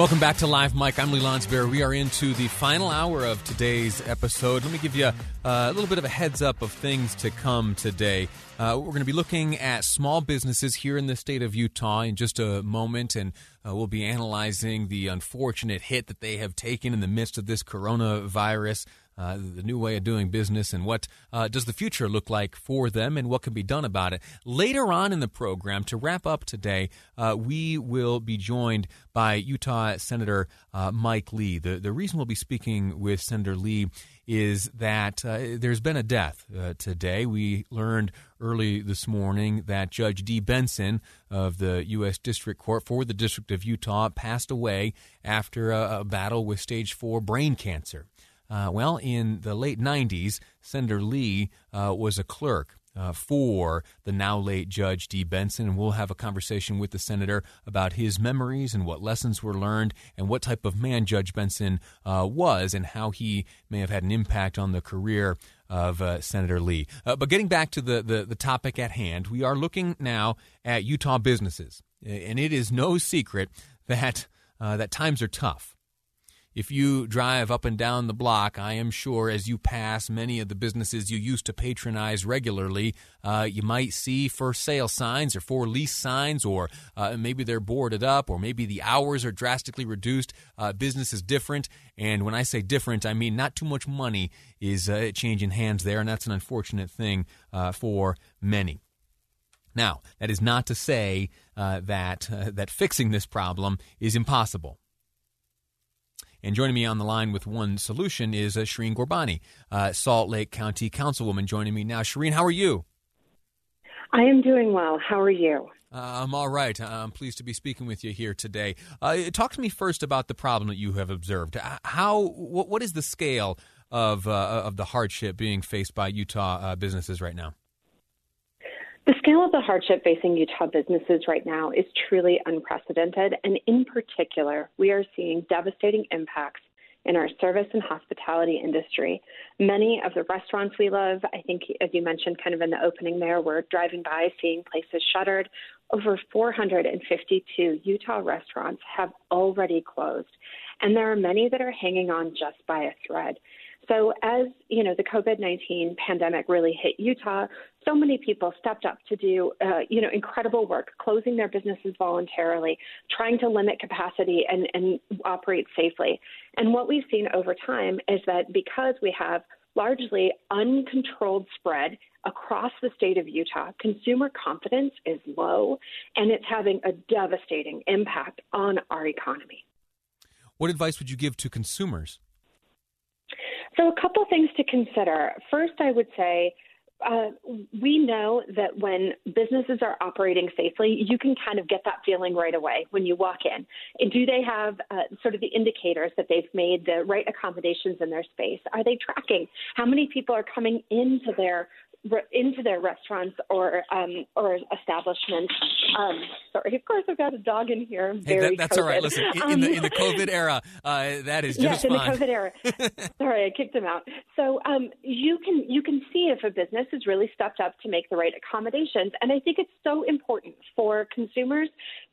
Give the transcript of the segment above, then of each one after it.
Welcome back to Live Mic. I'm Lee Lonsberry. We are into the final hour of today's episode. Let me give you a, a little bit of a heads up of things to come today. Uh, we're going to be looking at small businesses here in the state of Utah in just a moment, and uh, we'll be analyzing the unfortunate hit that they have taken in the midst of this coronavirus uh, the new way of doing business, and what uh, does the future look like for them, and what can be done about it. Later on in the program, to wrap up today, uh, we will be joined by Utah Senator uh, Mike Lee. The the reason we'll be speaking with Senator Lee is that uh, there's been a death uh, today. We learned early this morning that Judge Dee Benson of the U.S. District Court for the District of Utah passed away after a, a battle with stage four brain cancer. Uh, well, in the late 90s, Senator Lee uh, was a clerk uh, for the now late Judge Dee Benson, and we'll have a conversation with the senator about his memories and what lessons were learned and what type of man Judge Benson uh, was and how he may have had an impact on the career of uh, Senator Lee. Uh, but getting back to the, the, the topic at hand, we are looking now at Utah businesses, and it is no secret that that times are tough. If you drive up and down the block, I am sure as you pass many of the businesses you used to patronize regularly, uh, you might see for sale signs or for lease signs, or uh, maybe they're boarded up, or maybe the hours are drastically reduced. Uh, business is different. And when I say different, I mean not too much money is uh, changing hands there, and that's an unfortunate thing uh, for many. Now, that is not to say uh, that that fixing this problem is impossible. And joining me on the line with one solution is uh, Shireen Ghorbani, uh, Salt Lake County Councilwoman, joining me now. Shireen, how are you? I am doing well. How are you? Uh, I'm all right. I'm pleased to be speaking with you here today. Uh, talk to me first about the problem that you have observed. How, what, what is the scale of uh, of the hardship being faced by Utah uh, businesses right now? The scale of the hardship facing Utah businesses right now is truly unprecedented. And in particular, we are seeing devastating impacts in our service and hospitality industry. Many of the restaurants we love, I think, as you mentioned kind of in the opening there, we're driving by seeing places shuttered. Over 452 Utah restaurants have already closed. And there are many that are hanging on just by a thread. So as you know, the COVID-19 pandemic really hit Utah. So many people stepped up to do, uh, you know, incredible work, closing their businesses voluntarily, trying to limit capacity and, and operate safely. And what we've seen over time is that because we have largely uncontrolled spread across the state of Utah, consumer confidence is low, and it's having a devastating impact on our economy. What advice would you give to consumers? So, a couple things to consider. First, I would say uh, we know that when businesses are operating safely, you can kind of get that feeling right away when you walk in. And do they have uh, sort of the indicators that they've made the right accommodations in their space? Are they tracking how many people are coming into their into their restaurants or um, or establishments. Um, sorry, of course, I've got a dog in here. Hey, that, that's COVID. all right. Listen, in, in, the in the COVID era, uh, that is just yes, in the COVID era. sorry, I kicked him out. So um, you can you can see if a business has really stepped up to make the right accommodations, and I think it's so important for consumers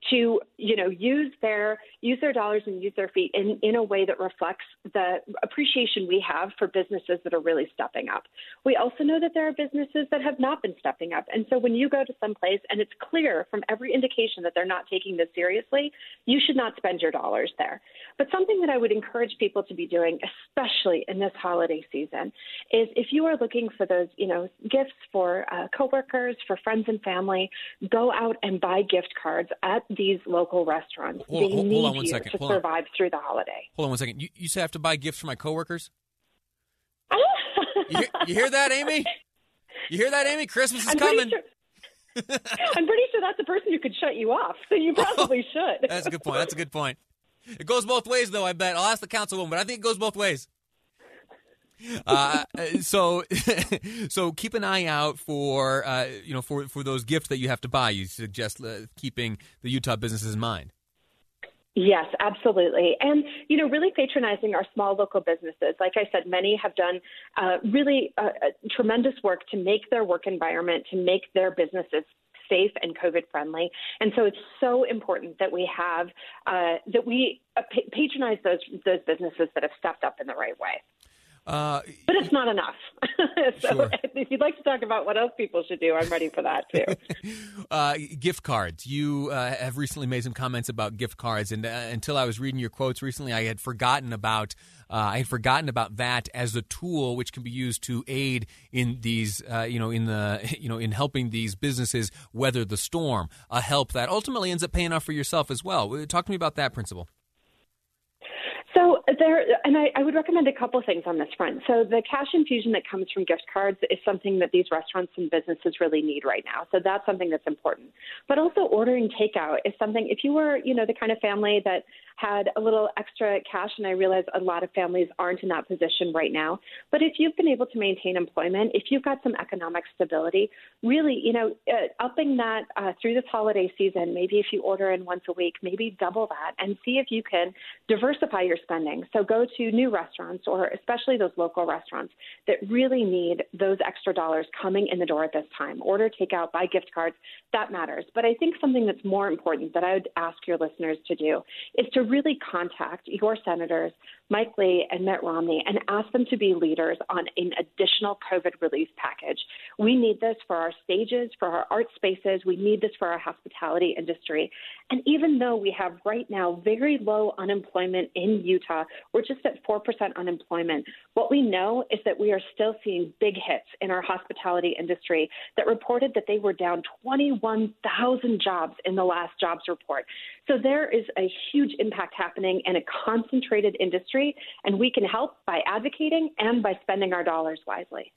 to you know use their use their dollars and use their feet in in a way that reflects the appreciation we have for businesses that are really stepping up. We also know that there are businesses businesses that have not been stepping up. And so when you go to some place and it's clear from every indication that they're not taking this seriously, you should not spend your dollars there. But something that I would encourage people to be doing, especially in this holiday season, is if you are looking for those, you know, gifts for uh, coworkers, for friends and family, go out and buy gift cards at these local restaurants. Hold, they hold, need hold on one you second. to Hold on. survive through the holiday. Hold on one second. You, you say I have to buy gifts for my coworkers? you, you hear that, Amy? You hear that, Amy? Christmas is I'm coming. Pretty sure, I'm pretty sure that's the person who could shut you off, so you probably should. That's a good point. That's a good point. It goes both ways, though. I bet. I'll ask the councilwoman, but I think it goes both ways. Uh, so, so keep an eye out for uh, you know for for those gifts that you have to buy. You suggest uh, keeping the Utah businesses in mind. Yes, absolutely. And, you know, really patronizing our small local businesses. Like I said, many have done uh, really uh, tremendous work to make their work environment, to make their businesses safe and COVID friendly. And so it's so important that we have uh, that we uh, patronize those those businesses that have stepped up in the right way. Uh, but it's not enough. so sure. if you'd like to talk about what else people should do, I'm ready for that too. uh, gift cards. You uh, have recently made some comments about gift cards, and uh, until I was reading your quotes recently, I had forgotten about uh, I had forgotten about that as a tool which can be used to aid in these, uh, you know, in the, you know, in helping these businesses weather the storm. A help that ultimately ends up paying off for yourself as well. Talk to me about that principle. There, and I, I, would recommend a couple things on this front. So the cash infusion that comes from gift cards is something that these restaurants and businesses really need right now. So that's something that's important. But also ordering takeout is something. If you were, you know, the kind of family that had a little extra cash, and I realize a lot of families aren't in that position right now. But if you've been able to maintain employment, if you've got some economic stability, really, you know, uh, upping that uh, through this holiday season, maybe if you order in once a week, maybe double that, and see if you can diversify your spending. So go to new restaurants, or especially those local restaurants that really need those extra dollars coming in the door at this time. Order takeout, buy gift cards. That matters. But I think something that's more important that I would ask your listeners to do is to really contact your senators, Mike Lee and Mitt Romney, and ask them to be leaders on an additional COVID relief package. We need this for our stages, for our art spaces. We need this for our hospitality industry. And even though we have right now very low unemployment in Utah, we're just at 4% unemployment. What we know is that we are still seeing big hits in our hospitality industry that reported that they were down 21,000 jobs in the last jobs report. So there is a huge impact happening in a concentrated industry, and we can help by advocating and by spending our dollars wisely.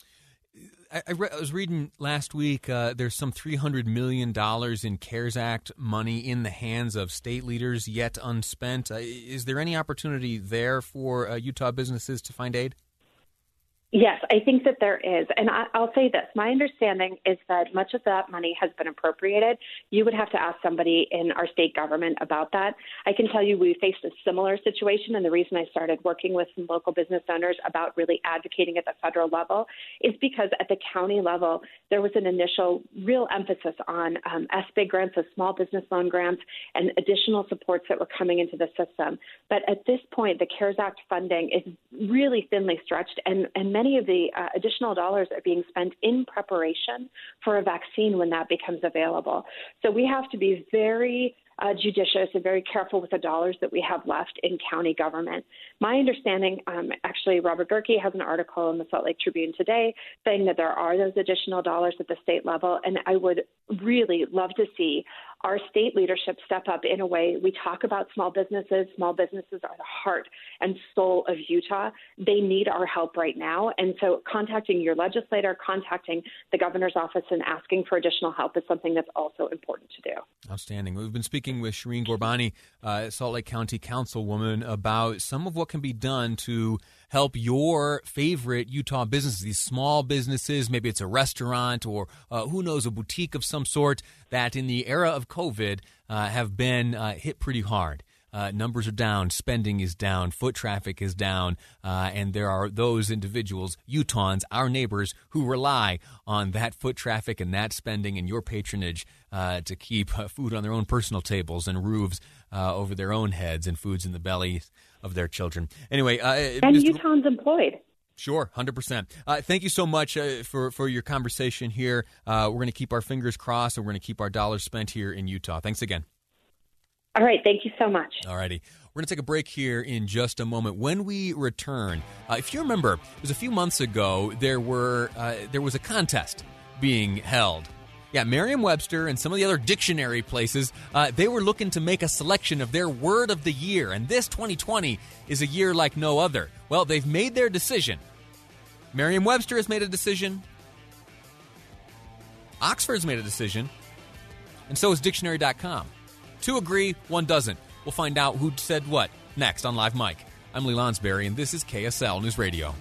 I, I, re- I was reading last week. Uh, there's some 300 million dollars in CARES Act money in the hands of state leaders yet unspent. Uh, is there any opportunity there for uh, Utah businesses to find aid? Yes, I think that there is. And I, will say this my understanding is that much of that money has been appropriated. You would have to ask somebody in our state government about that. I can tell you we faced a similar situation. And the reason I started working with some local business owners about really advocating at the federal level is because at the county level, there was an initial real emphasis on um, SBIG grants, so small business loan grants, and additional supports that were coming into the system. But at this point, the CARES Act funding is really thinly stretched, and, and many of the uh, additional dollars are being spent in preparation for a vaccine when that becomes available. So we have to be very uh, judicious and very careful with the dollars that we have left in county government. My understanding, um, actually, Robert Gehrke has an article in the Salt Lake Tribune today saying that there are those additional dollars at the state level, and I would really love to see our state leadership step up in a way. We talk about small businesses. Small businesses are the heart and soul of Utah. They need our help right now. And so contacting your legislator, contacting the governor's office, and asking for additional help is something that's also important to do. Outstanding. We've been speaking with Shireen Ghorbani, uh, Salt Lake County Councilwoman, about some of what can be done to help your favorite Utah businesses, these small businesses. Maybe it's a restaurant or uh, who knows, a boutique of some sort that in the era of COVID uh, have been uh, hit pretty hard. Uh, numbers are down, spending is down, foot traffic is down, uh, and there are those individuals, Utahns, our neighbors, who rely on that foot traffic and that spending and your patronage uh, to keep uh, food on their own personal tables and roofs uh, over their own heads and foods in the bellies of their children. Anyway, uh, and Mr. Utahns employed. Sure, hundred uh, percent. Thank you so much uh, for for your conversation here. Uh, we're going to keep our fingers crossed, and we're going to keep our dollars spent here in Utah. Thanks again. All right, thank you so much. All righty. We're going to take a break here in just a moment. When we return, uh, if you remember, it was a few months ago. There were uh, there was a contest being held yeah, Merriam Webster and some of the other dictionary places, uh, they were looking to make a selection of their word of the year. And this 2020 is a year like no other. Well, they've made their decision. Merriam Webster has made a decision. Oxford's made a decision. And so has dictionary.com. Two agree, one doesn't. We'll find out who said what next on Live Mic. I'm Lee Lonsberry, and this is KSL News Radio.